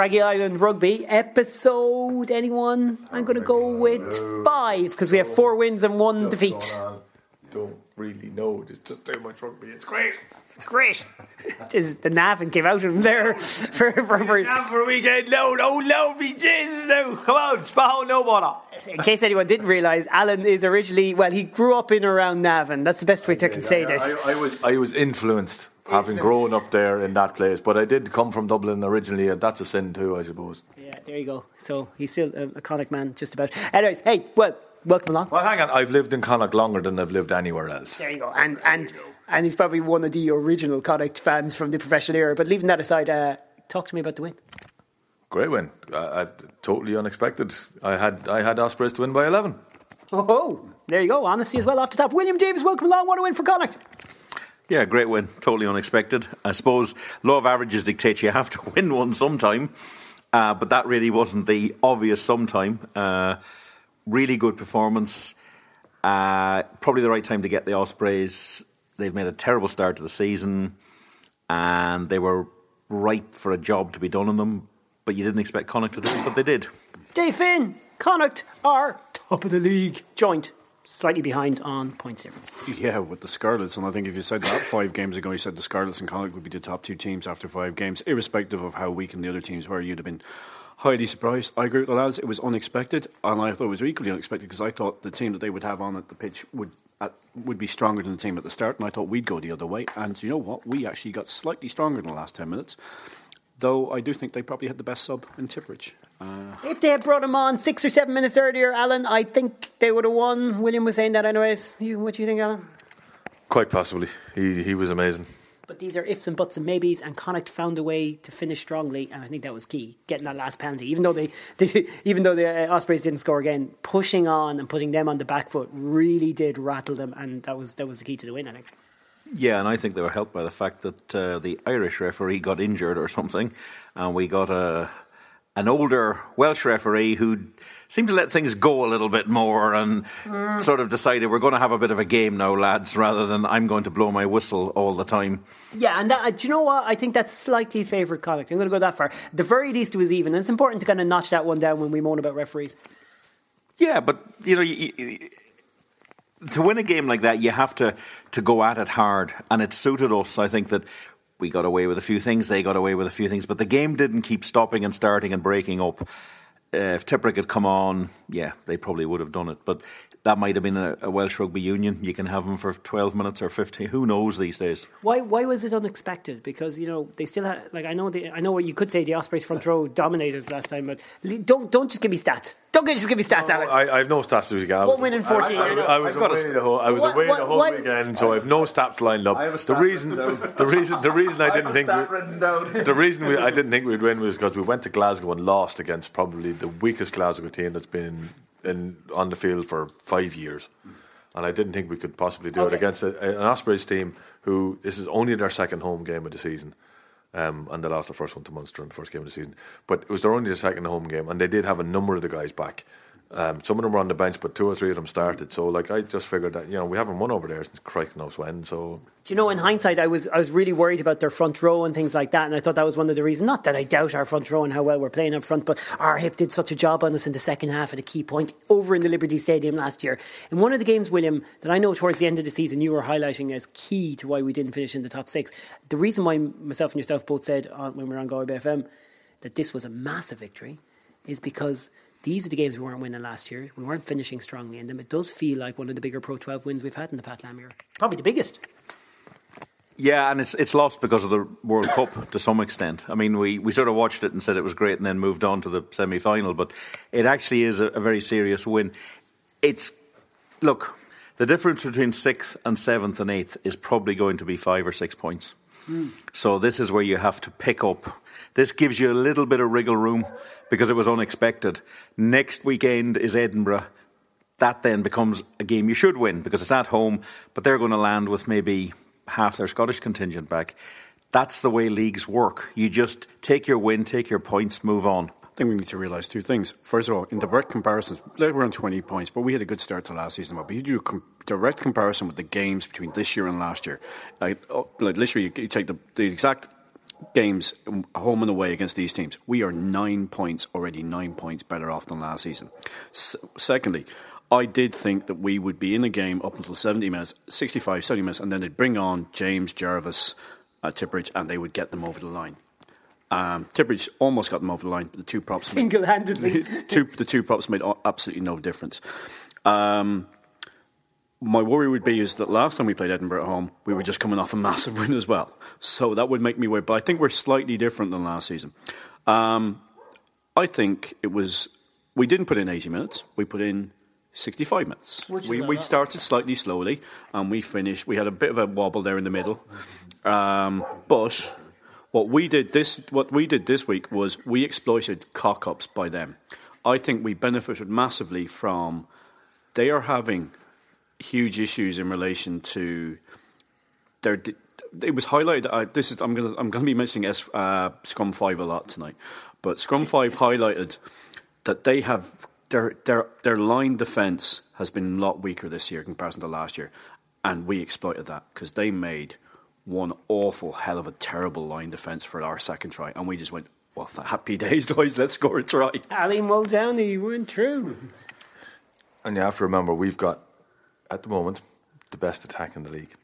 Craggy Island Rugby episode. Anyone? I'm going to go with five because we have four wins and one defeat. Really know. There's just too much rugby. It's great. It's great. Just the Navan came out of him there for, for, for for a weekend load. Oh, load me, Jesus, no. Come on, Spaho, no water. In case anyone didn't realise, Alan is originally well, he grew up in around Navan. That's the best way to can say this. I, I was I was influenced, having grown up there in that place. But I did come from Dublin originally, and that's a sin too, I suppose. Yeah, there you go. So he's still a, a Connacht man, just about. Anyways, hey, well, welcome along. Well, hang on. I've lived in Connacht longer than I've lived anywhere else. There you go. And and and he's probably one of the original Connacht fans from the professional era. But leaving that aside, uh, talk to me about the win. Great win. Uh, uh, totally unexpected. I had I had Ospreys to win by eleven. Oh, there you go. Honesty as well off the top. William Davis, welcome along. What a win for Connacht. Yeah, great win. Totally unexpected. I suppose law of averages dictates you have to win one sometime, uh, but that really wasn't the obvious sometime. Uh, really good performance. Uh, probably the right time to get the Ospreys. They've made a terrible start to the season, and they were ripe for a job to be done on them. But you didn't expect Connacht to do it, but they did. Dave Finn, Connacht are top of the league. Joint, slightly behind on points difference. Yeah, with the Scarlets, and I think if you said that five games ago, you said the Scarlets and Connacht would be the top two teams after five games, irrespective of how weak and the other teams were, you'd have been highly surprised. I agree with the lads; it was unexpected, and I thought it was equally unexpected because I thought the team that they would have on at the pitch would uh, would be stronger than the team at the start, and I thought we'd go the other way. And you know what? We actually got slightly stronger in the last ten minutes. Though I do think they probably had the best sub in Tipuric. Uh, If they had brought him on six or seven minutes earlier, Alan, I think they would have won. William was saying that, anyways. You, what do you think, Alan? Quite possibly. He he was amazing. But these are ifs and buts and maybes, and Connacht found a way to finish strongly, and I think that was key, getting that last penalty. Even though they, they even though the uh, Ospreys didn't score again, pushing on and putting them on the back foot really did rattle them, and that was that was the key to the win. I think. Yeah, and I think they were helped by the fact that uh, the Irish referee got injured or something, and we got a an older Welsh referee who seemed to let things go a little bit more and sort of decided we're going to have a bit of a game now, lads, rather than I'm going to blow my whistle all the time. Yeah, and that, uh, do you know what? I think that's slightly favoured Connacht. I'm going to go that far. At the very least, it was even. And it's important to kind of notch that one down when we moan about referees. Yeah, but you know, you, you, to win a game like that, you have to to go at it hard, and it suited us. I think that we got away with a few things, they got away with a few things, but the game didn't keep stopping and starting and breaking up. Uh, if Tipuric had come on, yeah, they probably would have done it. But that might have been a, a Welsh rugby union. You can have them for twelve minutes or fifteen. Who knows these days? Why? Why was it unexpected? Because you know they still had like I know the, I know what you could say the Ospreys front row dominated us last time, but don't don't just give me stats. Don't just give me stats, Alan. I, I have no stats to go. One win in 14. I, I, I was I've away a- the whole. I was What- away what- the whole what- weekend, so I have no stats lined up. I have a the reason, the reason, the reason I didn't think we, the reason we, I didn't think we'd win was because we went to Glasgow and lost against probably the weakest Glasgow team that's been in on the field for five years. And I didn't think we could possibly do Okay. it against a, an Ospreys team who this is only their second home game of the season. Um, and they lost the first one to Munster in the first game of the season. But it was their only second home game, and they did have a number of the guys back. Um, some of them were on the bench, but two or three of them started. So, like, I just figured that you know we haven't won over there since Christ knows when. So, Do you know, in hindsight, I was I was really worried about their front row and things like that, and I thought that was one of the reasons. Not that I doubt our front row and how well we're playing up front, but our hip did such a job on us in the second half at a key point over in the Liberty Stadium last year. In one of the games, William, that I know towards the end of the season you were highlighting as key to why we didn't finish in the top six. The reason why myself and yourself both said when we were on Galway FM that this was a massive victory is because. These are the games we weren't winning last year. We weren't finishing strongly in them. It does feel like one of the bigger Pro 12 wins we've had in the Pat Lam era. Probably the biggest. Yeah, and it's it's lost because of the World Cup to some extent. I mean, we, we sort of watched it and said it was great, and then moved on to the semi final. But it actually is a, a very serious win. It's look the difference between sixth and seventh and eighth is probably going to be five or six points. So this is where you have to pick up. This gives you a little bit of wriggle room because it was unexpected. Next weekend is Edinburgh. That then becomes a game you should win because it's at home, but they're going to land with maybe half their Scottish contingent back. That's the way leagues work. You just take your win, take your points, move on. Think we need to realise two things. First of all, in direct comparisons, we're on 20 points, but we had a good start to last season. But if you do a com- direct comparison with the games between this year and last year. Like, oh, like literally, you, take the, the exact games home and away against these teams. We are nine points already, nine points better off than last season. S- secondly, I did think that we would be in the game up until 70 minutes, 65, 70 minutes, and then they'd bring on James Jarvis, uh, Tipuric, and they would get them over the line. Um, Tipuric almost got them over the line. but The two props single handedly. two, the two props made absolutely no difference. Um, my worry would be is that last time we played Edinburgh at home, we were just coming off a massive win as well. So that would make me worry. But I think we're slightly different than last season. Um, I think it was we didn't put in 80 minutes. We put in 65 minutes. we we started slightly slowly and we finished. We had a bit of a wobble there in the middle, um, but what we did this what we did this week was we exploited cock ups by them. I think we benefited massively from they are having huge issues in relation to their. It was highlighted. Uh, this is I'm going to I'm to be mentioning S, uh, Scrum Five a lot tonight, but Scrum Five highlighted that they have their their their line defense has been a lot weaker this year in comparison to last year, and we exploited that because they made one awful hell of a terrible line defense for our second try, and we just went, "Well, happy days, boys! Let's score a try." Ali Muldowney went through, and you have to remember we've got at the moment the best attack in the league.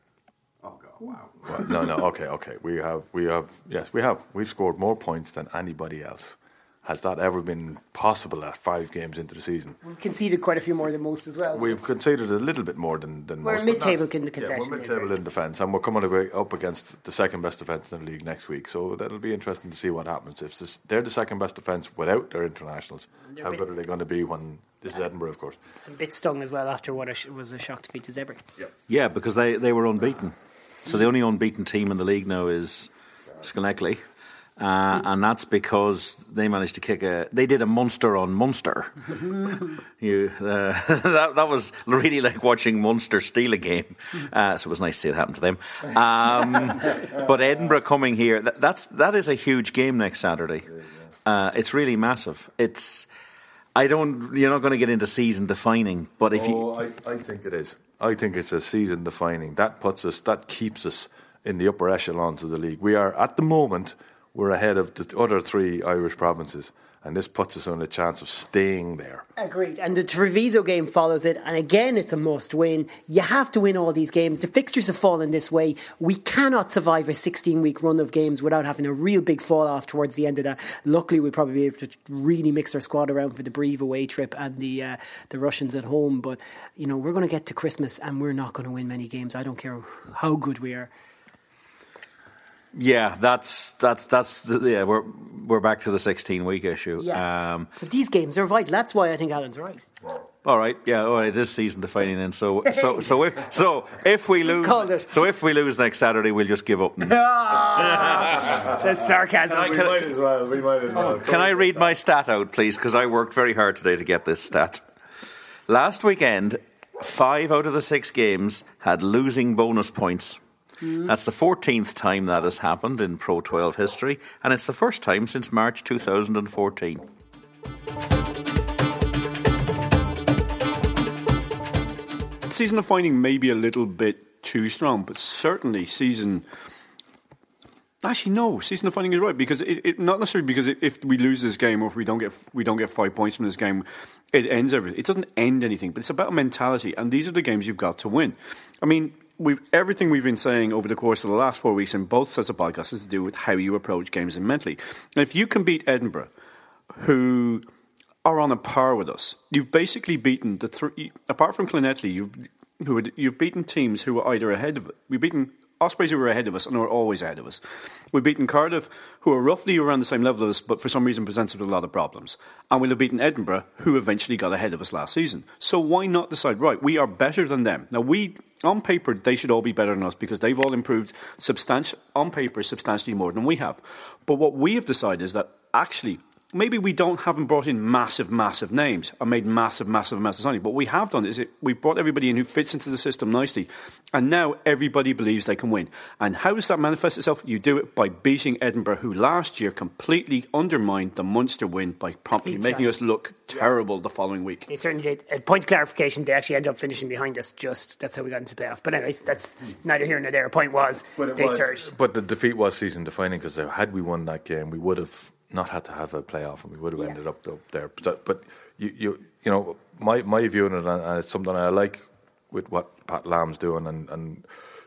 Oh God! Wow. Well, no, no. Okay, okay. We have, we have, yes, we have. We've scored more points than anybody else has that ever been possible at five games into the season? We've conceded quite a few more than most as well. We've conceded a little bit more than, than we're most. mid-table in the concession. Yeah, we're mid-table in defence, and we're coming up against the second best defence in the league next week. So that'll be interesting to see what happens. If this, they're the second best defence without their internationals, how good are they going to be when this is Edinburgh, of course? A bit stung as well after what was a shock defeat to Zebre. Yeah, yeah, because they they were unbeaten. So the only unbeaten team in the league now is Sconeckley. Uh, and that's because they managed to kick a. They did a Munster on Munster. you, uh, that, that was really like watching Munster steal a game. Uh, so it was nice to see it happen to them. Um, but Edinburgh coming here, that, that's that is a huge game next Saturday. Uh, it's really massive. It's. I don't. You're not going to get into season defining, but if oh, you, I, I think it is. I think it's a season defining. That puts us. That keeps us in the upper echelons of the league. We are at the moment we're ahead of the other three Irish provinces. And this puts us on a chance of staying there. Agreed. And the Treviso game follows it. And again, it's a must win. You have to win all these games. The fixtures have fallen this way. We cannot survive a 16 week run of games without having a real big fall off towards the end of that. Luckily, we'll probably be able to really mix our squad around for the Brive away trip and the, uh, the Russians at home. But, you know, we're going to get to Christmas and we're not going to win many games. I don't care how good we are. Yeah, that's that's that's the, yeah. We're we're back to the sixteen week issue. Yeah. Um, so these games are vital. That's why I think Alan's right. All right, yeah, all right. It is season defining, then. So, so, so if so, if we lose, so if we lose next Saturday, we'll just give up. ah, the sarcasm. we might as well. We might as well. Can I read my stat out, please? Because I worked very hard today to get this stat. Last weekend, five out of the six games had losing bonus points. Mm. That's the 14th time that has happened in Pro 12 history, and it's the first time since March 2014. Season of finding may be a little bit too strong, but certainly season. Actually, no. Season of finding is right because it, it not necessarily because it, if we lose this game or if we don't get we don't get five points from this game, it ends everything. It doesn't end anything, but it's about mentality, and these are the games you've got to win. I mean, we've everything we've been saying over the course of the last four weeks in both sets of podcasts has to do with how you approach games and mentally. And if you can beat Edinburgh, who are on a par with us, you've basically beaten the three. Apart from Llanelli, you've who you've beaten teams who were either ahead of it. We've beaten Ospreys who were ahead of us and are always ahead of us. We've beaten Cardiff, who are roughly around the same level as us, but for some reason presented with a lot of problems. And we'll have beaten Edinburgh, who eventually got ahead of us last season. So why not decide, right, we are better than them? Now, we, on paper, they should all be better than us because they've all improved substantial, on paper, substantially more than we have. But what we have decided is that actually, maybe we don't haven't brought in massive, massive names or made massive, massive amounts of money. But what we have done is it, we've brought everybody in who fits into the system nicely, and now everybody believes they can win. And how does that manifest itself? You do it by beating Edinburgh, who last year completely undermined the Munster win by promptly Exactly. making us look terrible the following week. They certainly did. A point of clarification, they actually ended up finishing behind us. Just that's how we got into the playoff. But anyways, that's neither here nor there. Point was they surged. But the defeat was season defining because had we won that game, we would have not had to have a playoff, and we would have Yeah. ended up, up there. But, but you, you, you know, my my view on it, and and it's something I like with what Pat Lam's doing, and, and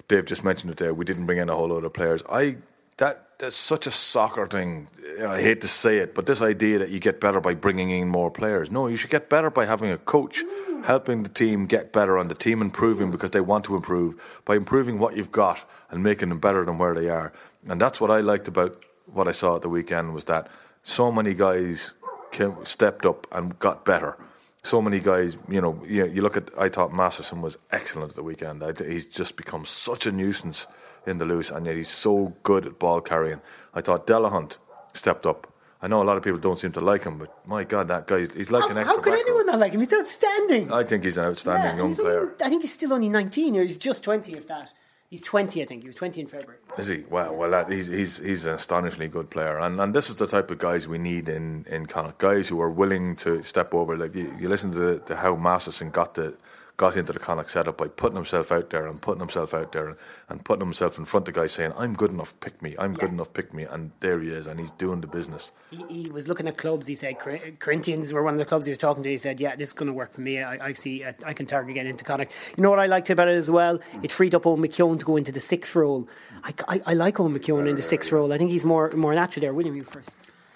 Dave just mentioned it there. We didn't bring in a whole lot of players. I that that's such a soccer thing. I hate to say it, but this idea that you get better by bringing in more players. No, you should get better by having a coach mm. helping the team get better and the team improving because they want to improve by improving what you've got and making them better than where they are. And that's what I liked about what I saw at the weekend was that so many guys came, stepped up and got better. So many guys, you know, you, you look at. I thought Masterson was excellent at the weekend. I, he's just become such a nuisance in the loose, and yet he's so good at ball carrying. I thought Delahunt stepped up. I know a lot of people don't seem to like him, but my God, that guy, he's like How, an extra. how could anyone not like him? He's outstanding. I think he's an outstanding Yeah, young he's only- player. I think he's still only 19 or he's just 20 if that. He's 20, I think. He was 20 in February. Is he? Well, well, that, he's he's he's an astonishingly good player, and and this is the type of guys we need in in Connacht. Guys who are willing to step over. Like you, you listen to, to how Masterson got the got into the Connacht setup by putting himself out there and putting himself out there and, and putting himself in front of guys saying, "I'm good enough, pick me. I'm good enough, pick me." And there he is, and he's doing the business. He, he was looking at clubs. He said Cor- Corinthians were one of the clubs he was talking to. He said, "Yeah, this is going to work for me. I, I see. I, I can target get into Connacht." You know what I liked about it as well? It freed up Eoin McKeon to go into the sixth role. I, I, I like Eoin McKeon in the sixth role. I think he's more more natural there. William, you first.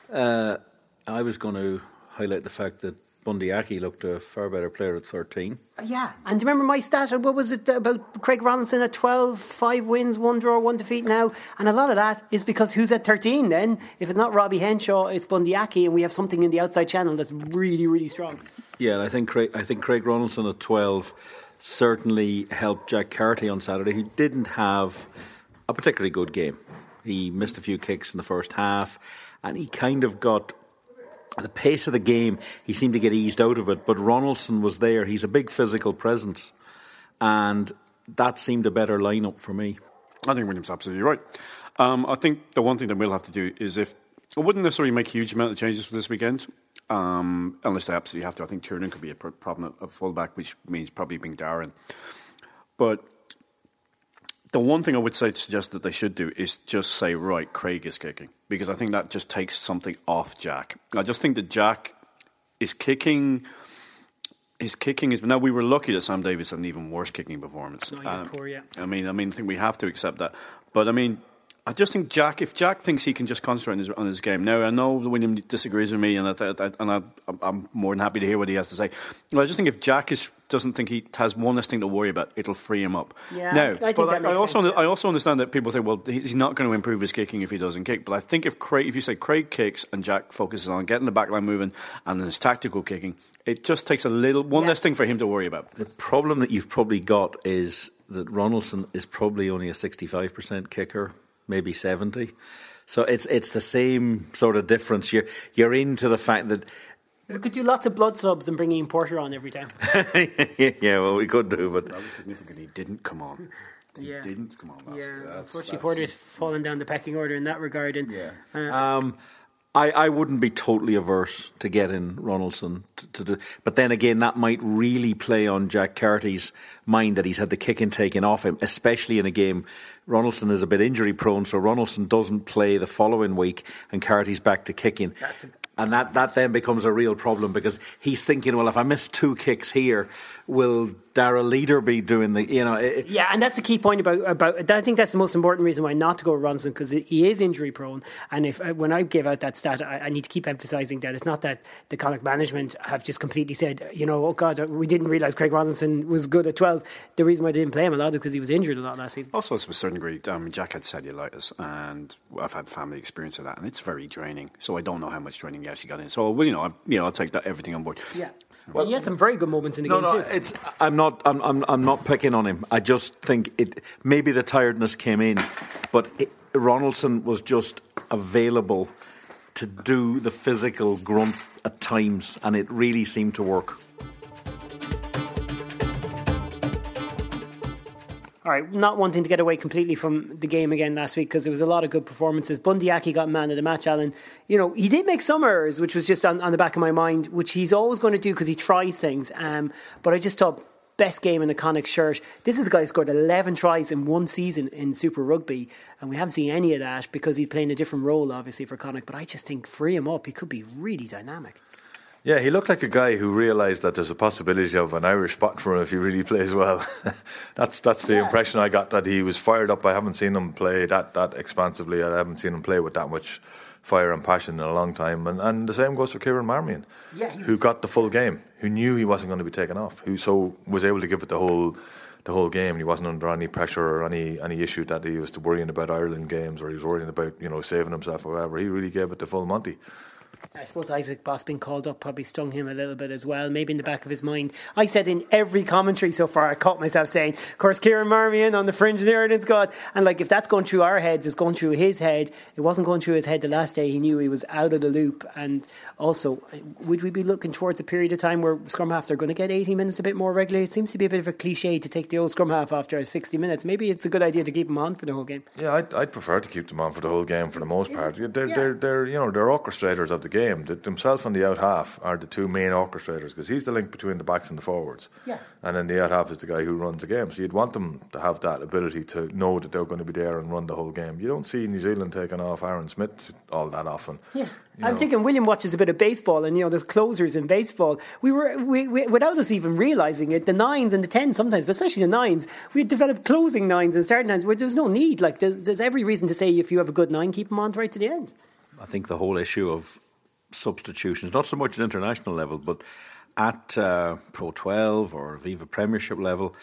Uh, I was going to highlight the fact that Bundee Aki looked a far better player at 13. Uh, Yeah, and do you remember my stat? What was it about Craig Ronaldson at 12, five wins, one draw, one defeat now? And a lot of that is because who's at 13 then? If it's not Robbie Henshaw, it's Bundee Aki, and we have something in the outside channel that's really, really strong. Yeah, and I think Craig, I think Craig Ronaldson at 12 certainly helped Jack Carty on Saturday, who didn't have a particularly good game. He missed a few kicks in the first half, and he kind of got the pace of the game. He seemed to get eased out of it, but Ronaldson was there. He's a big physical presence, and that seemed a better lineup for me. I think William's absolutely right. Um, I think the one thing that we'll have to do is if I wouldn't necessarily make a huge amount of changes for this weekend, um, unless they absolutely have to. I think Tiernan could be a pro- problem at fullback, which means probably being Darren. But the one thing I would say to suggest that they should do is just say, right, Craig is kicking, because I think that just takes something off Jack. I just think that Jack is kicking. His kicking is now. We were lucky that Sam Davies had an even worse kicking performance. Yeah, um, poor, yeah. I mean, I mean, I think we have to accept that. But I mean, I just think Jack. If Jack thinks he can just concentrate on his, on his game, now I know William disagrees with me, and I, I, and I, I'm more than happy to hear what he has to say. But I just think if Jack is doesn't think he has one less thing to worry about, it'll free him up. Yeah, now, I think but that I, makes also sense. I also understand that people say, well, he's not going to improve his kicking if he doesn't kick. But I think if Craig, if you say Craig kicks and Jack focuses on getting the backline moving and then his tactical kicking, it just takes a little one Yeah. less thing for him to worry about. The problem that you've probably got is that Ronaldson is probably only a 65% kicker, maybe 70. So it's it's the same sort of difference. You're you're into the fact that We could do lots of blood subs and bring Ian Porter on every time. yeah, well we could do, but That was significant. He didn't come on. He Yeah. didn't come on. That's, yeah, that's, unfortunately, that's- Porter's fallen down the pecking order in that regard. And uh, um, I, I wouldn't be totally averse to getting Ronaldson to, to do. But then again, that might really play on Jack Carty's mind that he's had the kicking taken off him, especially in a game. Ronaldson is a bit injury prone, so Ronaldson doesn't play the following week, and Carty's back to kicking. and that, that then becomes a real problem because he's thinking, well, if I miss two kicks here, will Darragh Leader be doing the, you know, it, Yeah, and that's the key point about about. I think that's the most important reason why not to go with Ronson because he is injury prone. And if uh, when I give out that stat, I, I need to keep emphasising that it's not that the Connacht management have just completely said, you know, oh God, we didn't realise Craig Ronson was good at twelve. The reason why they didn't play him a lot is because he was injured a lot last season. Also, to a certain degree, um, Jack had cellulitis, and I've had family experience of that, and it's very draining. So I don't know how much training he actually got in. So well, you know, I, you know, I'll take that everything on board. Yeah. Well, he had some very good moments in the No, game no, too. it's. I'm not. I'm, I'm. I'm not picking on him. I just think it. Maybe the tiredness came in, but it, Ronaldson was just available to do the physical grunt at times, and it really seemed to work. All right, not wanting to get away completely from the game again last week because there was a lot of good performances. Bundee Aki got man of the match, Alan. You know, he did make some errors, which was just on, on the back of my mind, which he's always going to do because he tries things. Um, but I just thought best game in the Connacht shirt. This is a guy who scored 11 tries in one season in Super Rugby, and we haven't seen any of that because he's playing a different role, obviously, for Connacht. But I just think free him up, he could be really dynamic. Yeah, he looked like a guy who realised that there's a possibility of an Irish spot for him if he really plays well. that's that's the yeah. impression I got that he was fired up. I haven't seen him play that that expansively. I haven't seen him play with that much fire and passion in a long time. And, and the same goes for Kieran Marmion, yeah, who got the full game, who knew he wasn't going to be taken off, who so was able to give it the whole the whole game. He wasn't under any pressure or any any issue that he was worrying about Ireland games or he was worrying about you know saving himself or whatever. He really gave it the full Monty. I suppose Isaac Boss being called up probably stung him a little bit as well, maybe in the back of his mind. I said in every commentary so far, I caught myself saying, of course, Kieran Marmion on the fringe the Ireland squad. And like, if that's going through our heads, it's going through his head. It wasn't going through his head the last day. He knew he was out of the loop. And also, would we be looking towards a period of time where scrum halves are going to get 80 minutes a bit more regularly? It seems to be a bit of a cliche to take the old scrum half after 60 minutes. Maybe it's a good idea to keep him on for the whole game. Yeah, I'd, I'd prefer to keep them on for the whole game for the most part. They're, yeah. they're, they're, you know, they're orchestrators of the game. that himself and the out half are the two main orchestrators because he's the link between the backs and the forwards. Yeah. And then the out half is the guy who runs the game. So you'd want them to have that ability to know that they're going to be there and run the whole game. You don't see New Zealand taking off Aaron Smith all that often. Yeah. You I'm know. thinking William watches a bit of baseball, and you know there's closers in baseball. We were we, we, without us even realizing it. The nines and the tens sometimes, but especially the nines, we developed closing nines and starting nines where there's no need. Like there's there's every reason to say if you have a good nine, keep them on right to the end. I think the whole issue of substitutions, not so much at international level, but at uh, Pro 12 or Viva Premiership level,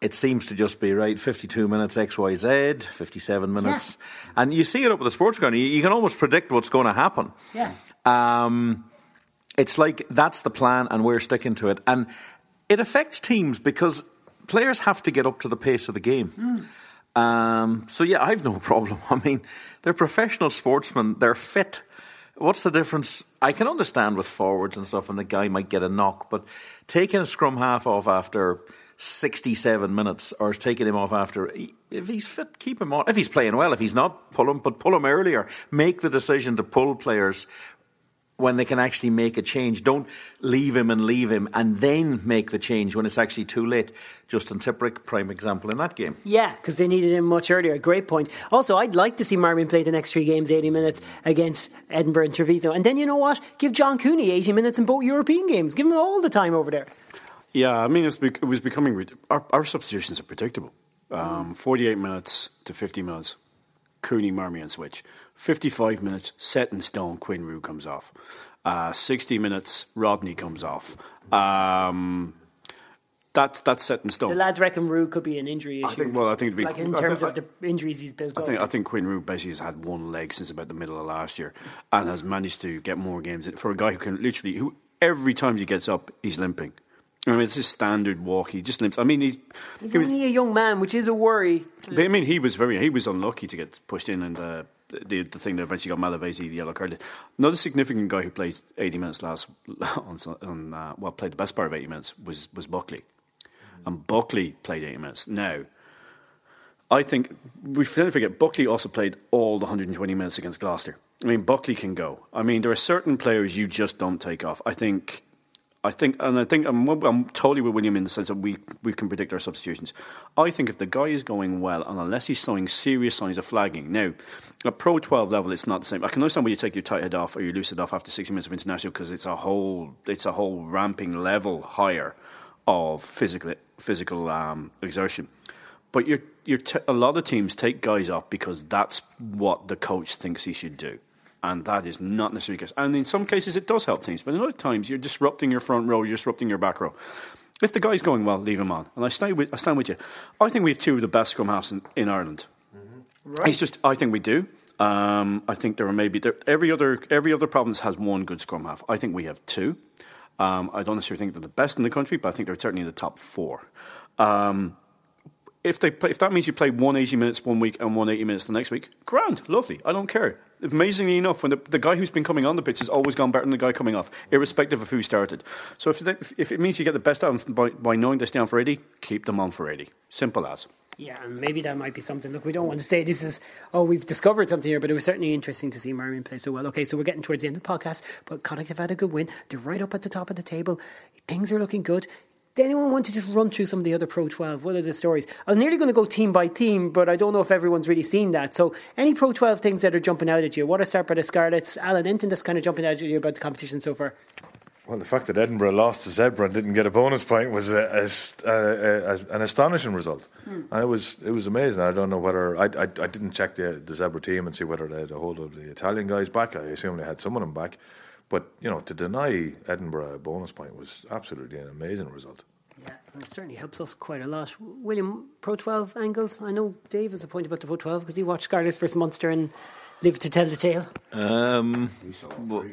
it seems to just be right 52 minutes XYZ, 57 minutes. Yeah. And you see it up at the sports ground, you, you can almost predict what's going to happen. Yeah. Um, it's like that's the plan and we're sticking to it. And it affects teams because players have to get up to the pace of the game. Mm. Um, so, yeah, I've no problem. I mean, they're professional sportsmen, they're fit What's the difference? I can understand with forwards and stuff, and the guy might get a knock, but taking a scrum half off after 67 minutes or taking him off after, if he's fit, keep him on. If he's playing well, if he's not, pull him, but pull him earlier. Make the decision to pull players when they can actually make a change. Don't leave him and leave him and then make the change when it's actually too late. Justin Tipuric, prime example in that game. Yeah, because they needed him much earlier. Great point. Also, I'd like to see Marmion play the next three games, 80 minutes against Edinburgh and Treviso. And then you know what? Give John Cooney 80 minutes in both European games. Give him all the time over there. Yeah, I mean, it was becoming. Our, our substitutions are predictable. Um, 48 minutes to 50 minutes. Cooney Marmion switch. 55 minutes, set in stone, Quinn Roux comes off. Uh, 60 minutes, Rodney comes off. Um, that's that's set in stone. The lads reckon Roux could be an injury issue. I think, well, I think it'd be like in terms think, of the injuries he's built I up. Think, I think Quinn Roux basically has had one leg since about the middle of last year, and has managed to get more games in. for a guy who can literally who every time he gets up he's limping. I mean, it's his standard walk. He just limps. I mean, he's, he's he was, only a young man, which is a worry. But, I mean, he was very he was unlucky to get pushed in and. Uh, the, the thing that eventually got Malavasi the yellow card. Another significant guy who played 80 minutes last on, on uh, well played the best part of 80 minutes was was Buckley, and Buckley played 80 minutes. Now, I think we don't forget Buckley also played all the 120 minutes against Gloucester. I mean, Buckley can go. I mean, there are certain players you just don't take off. I think I think, and I think I'm, I'm, totally with William in the sense that we, we can predict our substitutions. I think if the guy is going well, and unless he's showing serious signs of flagging, now at Pro 12 level, it's not the same. I can understand when you take your tight head off or you loose it off after 60 minutes of international because it's a whole it's a whole ramping level higher of physical physical um, exertion. But you're, you're t- a lot of teams take guys off because that's what the coach thinks he should do and that is not necessarily the case. And in some cases, it does help teams, but in other times, you're disrupting your front row, you're disrupting your back row. If the guy's going well, leave him on. And I stand with, I stand with you. I think we have two of the best scrum halves in, in Ireland. Mm-hmm. Right. It's just, I think we do. Um, I think there are maybe there, every other every other province has one good scrum half. I think we have two. Um, I don't necessarily think they're the best in the country, but I think they're certainly in the top four. Um, if they play, if that means you play one eighty minutes one week and one eighty minutes the next week, grand, lovely. I don't care. Amazingly enough, when the, the guy who's been coming on the pitch has always gone better than the guy coming off, irrespective of who started. So if, they, if it means you get the best out of them by, by knowing they stay on for eighty, keep them on for eighty. Simple as. Yeah, and maybe that might be something. Look, we don't want to say this is, oh, we've discovered something here, but it was certainly interesting to see Marmion play so well. Okay, so we're getting towards the end of the podcast, but Connacht have had a good win. They're right up at the top of the table. Things are looking good. Does anyone want to just run through some of the other Pro 12? What are the stories? I was nearly going to go team by team, but I don't know if everyone's really seen that. So, any Pro 12 things that are jumping out at you? What are start by the Scarlets? Alan, anything that's kind of jumping out at you about the competition so far? Well, the fact that Edinburgh lost to Zebra and didn't get a bonus point was a, a, a, an astonishing result, mm. and it was it was amazing. I don't know whether I, I, I didn't check the the Zebre team and see whether they had a hold of the Italian guys back. I assume they had some of them back, but you know to deny Edinburgh a bonus point was absolutely an amazing result. Yeah, it certainly helps us quite a lot. William, Pro 12 angles. I know Dave has a point about the Pro 12 because he watched Scarlets versus Munster and lived to tell the tale? Um,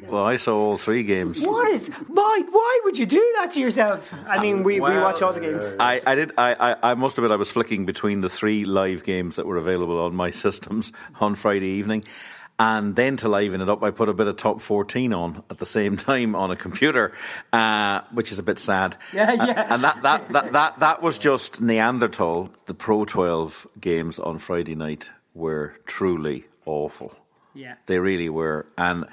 well, I saw all three games. What is Mike? Why would you do that to yourself? I mean, we, well, we watch all the games. I, I did. I, I, I must admit, I was flicking between the three live games that were available on my systems on Friday evening. And then to liven it up, I put a bit of top 14 on at the same time on a computer, uh, which is a bit sad. Yeah, yeah. Uh, and that, that, that, that, that was just Neanderthal. The Pro 12 games on Friday night were truly awful. Yeah. They really were. And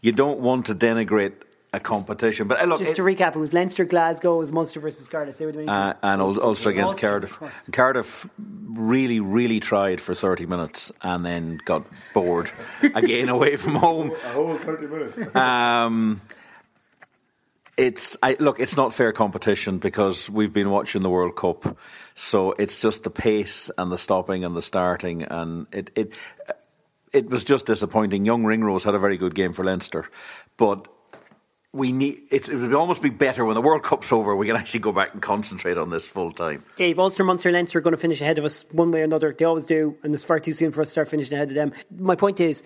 you don't want to denigrate a competition. But uh, look, just to recap, it was Leinster, Glasgow, it was Munster versus Cardiff. They were doing uh, and Ulster against Ulster, Cardiff. Cardiff really, really tried for thirty minutes and then got bored again away from home. A whole thirty minutes. Um, it's I, look, it's not fair competition because we've been watching the World Cup, so it's just the pace and the stopping and the starting, and it it it was just disappointing. Young Ringrose had a very good game for Leinster, but we need it would almost be better when the World Cup's over. We can actually go back and concentrate on this full time. Dave, Ulster, Munster, Leinster are going to finish ahead of us one way or another. They always do, and it's far too soon for us to start finishing ahead of them. My point is,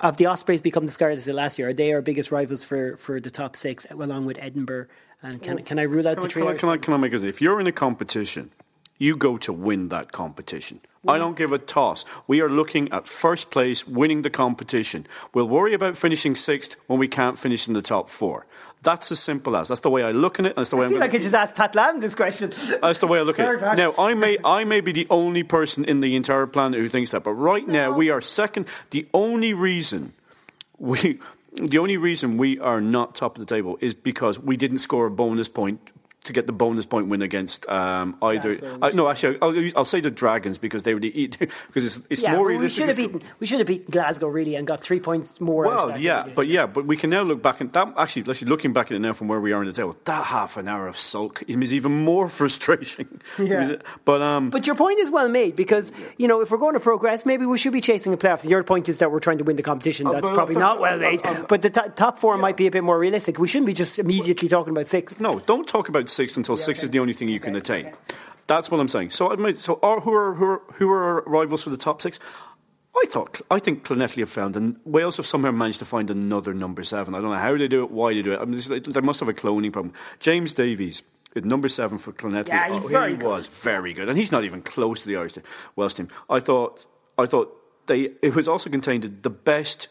have the Ospreys become the Scarlets of last year? Are they our biggest rivals for, for the top six, along with Edinburgh? And can, well, can I rule out the trio? Can I, can I, can I make it? If you're in a competition you go to win that competition. I don't give a toss. We are looking at first place, winning the competition. We'll worry about finishing sixth when we can't finish in the top four. That's as simple as. That's the way I look at it. That's the way I feel I'm like I just asked Pat Lam this question. That's the way I look at it. Now, I may, I may be the only person in the entire planet who thinks that, but right no. now we are second. The only reason we, the only reason we are not top of the table is because we didn't score a bonus point to get the bonus point win against um, either. Uh, no, actually, I'll, I'll, say the Dragons because they really eat because it's, it's yeah, more. we should have beaten. We should have beaten Glasgow really and got three points more. Well, yeah, but yeah, but we can now look back and that actually, actually looking back at it now from where we are in the table, that half an hour of sulk is even more frustrating. Yeah. but um, but your point is well made because you know if we're going to progress, maybe we should be chasing the playoffs. Your point is that we're trying to win the competition. Uh, That's probably not well made. but the t- top four yeah. might be a bit more realistic. We shouldn't be just immediately talking about six. No, don't talk about six until yeah, six okay. is the only thing you can attain. That's what I'm saying. So, so are, who are who are who are rivals for the top six? I thought I think Llanelli have found, and Wales have somehow managed to find another number seven. I don't know how they do it, why they do it. I mean, they must have a cloning problem. James Davies. Number seven for Llanelli. Yeah, he's oh, very he good. was very good, and he's not even close to the Irish Welsh team. I thought, I thought they. It was also contained the best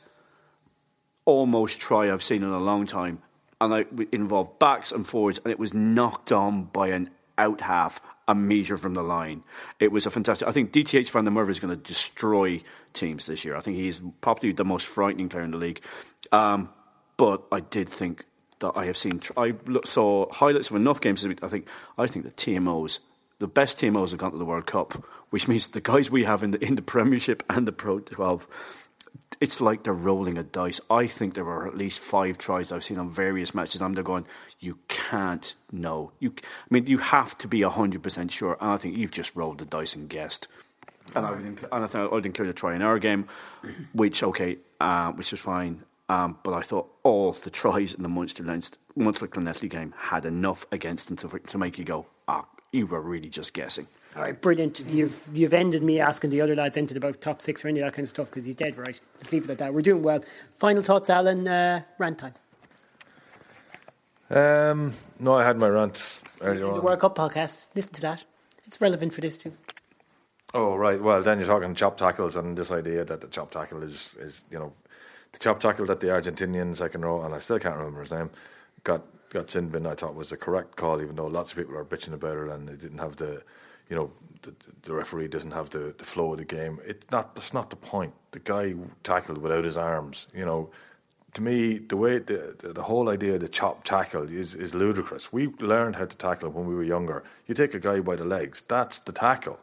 almost try I've seen in a long time and it involved backs and forwards, and it was knocked on by an out half a metre from the line. It was a fantastic. I think DTH Van der Merwe is going to destroy teams this year. I think he's probably the most frightening player in the league. Um, but I did think that I have seen. I saw highlights of enough games. I think. I think the TMOs, the best TMOs have gone to the World Cup, which means the guys we have in the in the Premiership and the Pro 12 it's like they're rolling a dice. I think there were at least five tries I've seen on various matches. I'm there going, you can't know. You, I mean, you have to be hundred percent sure. And I think you've just rolled the dice and guessed. And I would, and I think I would include a try in our game, which okay, uh, which was fine. Um, but I thought all the tries in the Munster Munster Llanelli game had enough against them to, to make you go, ah, you were really just guessing. All right, brilliant. You've you've ended me asking the other lads ended about top six or any of that kind of stuff because he's dead right. Let's leave it at that. We're doing well. Final thoughts, Alan. Uh, rant time. Um, no, I had my rant earlier the on. The World Cup podcast. Listen to that. It's relevant for this too. Oh right, well then you're talking chop tackles and this idea that the chop tackle is is you know the chop tackle that the Argentinian second row and I still can't remember his name got got sin bin I thought was the correct call even though lots of people are bitching about it and they didn't have the you know the, the referee doesn't have the, the flow of the game. It's not that's not the point. The guy tackled without his arms, you know to me, the way the, the, the, whole idea of the chop tackle is, is ludicrous. We learned how to tackle when we were younger. You take a guy by the legs, that's the tackle.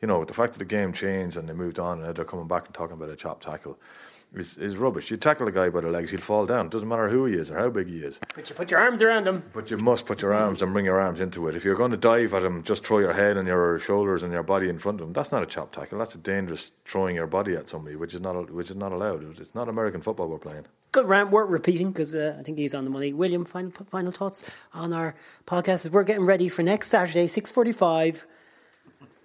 You know, the fact that the game changed and they moved on and they're coming back and talking about a chop tackle is, is rubbish. You tackle a guy by the legs, he'll fall down. It doesn't matter who he is or how big he is. But you put your arms around him. But you must put your arms and bring your arms into it. If you're going to dive at him, just throw your head and your shoulders and your body in front of him. That's not a chop tackle. That's a dangerous throwing your body at somebody, which is not which is not allowed. It's not American football we're playing. Good rant, worth repeating because uh, I think he's on the money. William, final final thoughts on our podcast as we're getting ready for next Saturday, six forty-five.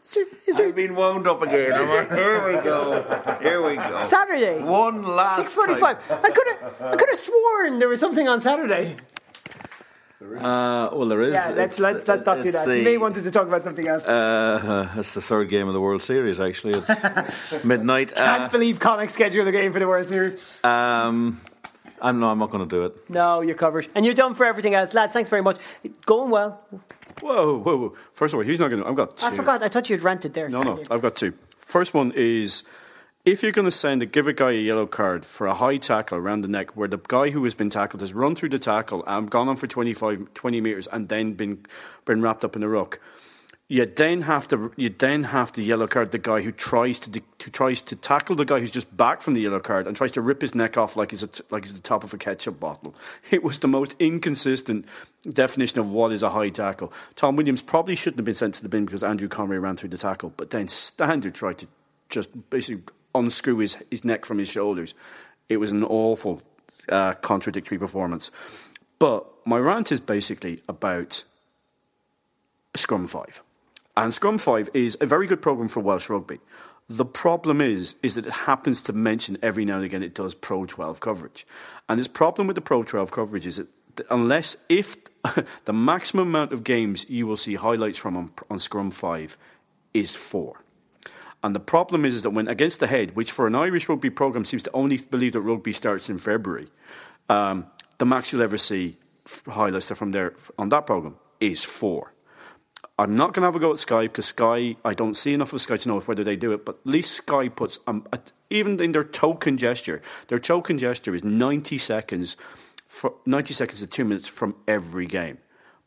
Is there, is there, I've been wound up again. Here we go. Here we go. Saturday. One last. Six forty-five. I could have. I could have sworn there was something on Saturday. Uh, well, there is. Yeah, let's let's let's not do that. The, you may wanted to talk about something else. Uh, uh, it's the third game of the World Series. Actually, it's midnight. Can't uh, believe Connacht scheduled a game for the World Series. Um, I'm no, I'm not going to do it. No, you're covered, and you're done for everything else, lads. Thanks very much. Going well. Whoa, whoa, whoa! First of all, he's not going to. I've got. Two. I forgot. I thought you'd rented there. No, no, I've got two. First one is if you're going to send a give a guy a yellow card for a high tackle around the neck where the guy who has been tackled has run through the tackle and gone on for 25 20 meters and then been been wrapped up in a ruck you then have to you then have to yellow card the guy who tries to who tries to tackle the guy who's just back from the yellow card and tries to rip his neck off like he's at, like he's the top of a ketchup bottle. It was the most inconsistent definition of what is a high tackle. Tom Williams probably shouldn't have been sent to the bin because Andrew Conway ran through the tackle, but then Stander tried to just basically unscrew his, his neck from his shoulders. It was an awful uh, contradictory performance. But my rant is basically about Scrum 5. And Scrum 5 is a very good program for Welsh rugby. The problem is, is that it happens to mention every now and again it does Pro 12 coverage. And this problem with the Pro 12 coverage is that unless, if the maximum amount of games you will see highlights from on, on Scrum 5 is four. And the problem is, is that when against the head, which for an Irish rugby program seems to only believe that rugby starts in February, um, the max you'll ever see highlights from there on that program is four. I'm not going to have a go at Sky because Sky, I don't see enough of Sky to know whether they do it, but at least Sky puts, um, even in their token gesture, their token gesture is 90 seconds, for 90 seconds to two minutes from every game.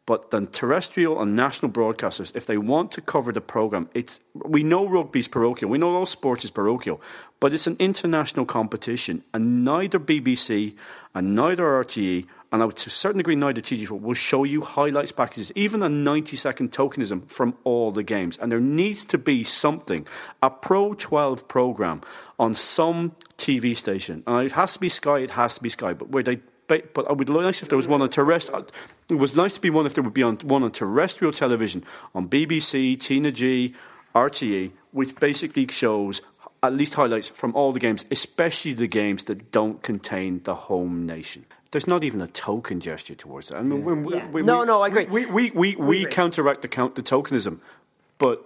But the terrestrial and national broadcasters, if they want to cover the program, it's we know rugby's parochial, we know all sports is parochial, but it's an international competition, and neither BBC and neither RTE and I would to a certain degree now the TG4 will show you highlights packages, even a 90 second tokenism from all the games. And there needs to be something, a Pro 12 program on some TV station. And it has to be Sky, it has to be Sky, but where they but I would nice if there was one on terrestrial. Uh, it was nice to be one if there would be on one on terrestrial television on BBC, Tina G, RTE, which basically shows at least highlights from all the games, especially the games that don't contain the home nation there's not even a token gesture towards that. I mean, yeah. we, yeah. we, no, no, I agree. We we we, we, counteract the count the tokenism, but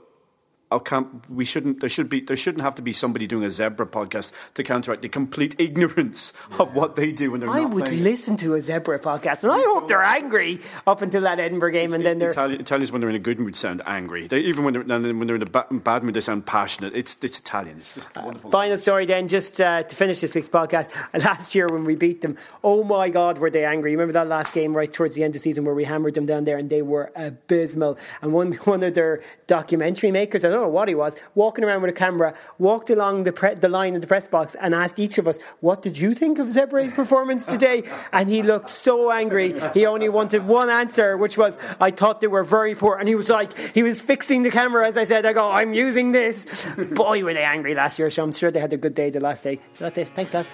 we shouldn't. There should be. There shouldn't have to be somebody doing a zebra podcast to counteract the complete ignorance of what they do when they're. I would playing. listen to a zebra podcast, and I hope they're angry up until that Edinburgh game, and then they're Italian, Italians when they're in a good mood sound angry. They, even when they're when they're in a bad mood, they sound passionate. It's it's Italian. It's uh, final story then, just uh, to finish this week's podcast. Last year when we beat them, oh my God, were they angry? Remember that last game right towards the end of the season where we hammered them down there, and they were abysmal. And one one of their documentary makers, I know what he was, walking around with a camera, walked along the, pre- the line in the press box and asked each of us, What did you think of Zebra's performance today? And he looked so angry. He only wanted one answer, which was, I thought they were very poor. And he was like, he was fixing the camera as I said, I go, I'm using this. Boy, were they angry last year. So I'm sure they had a good day the last day. So that's it. Thanks, lads.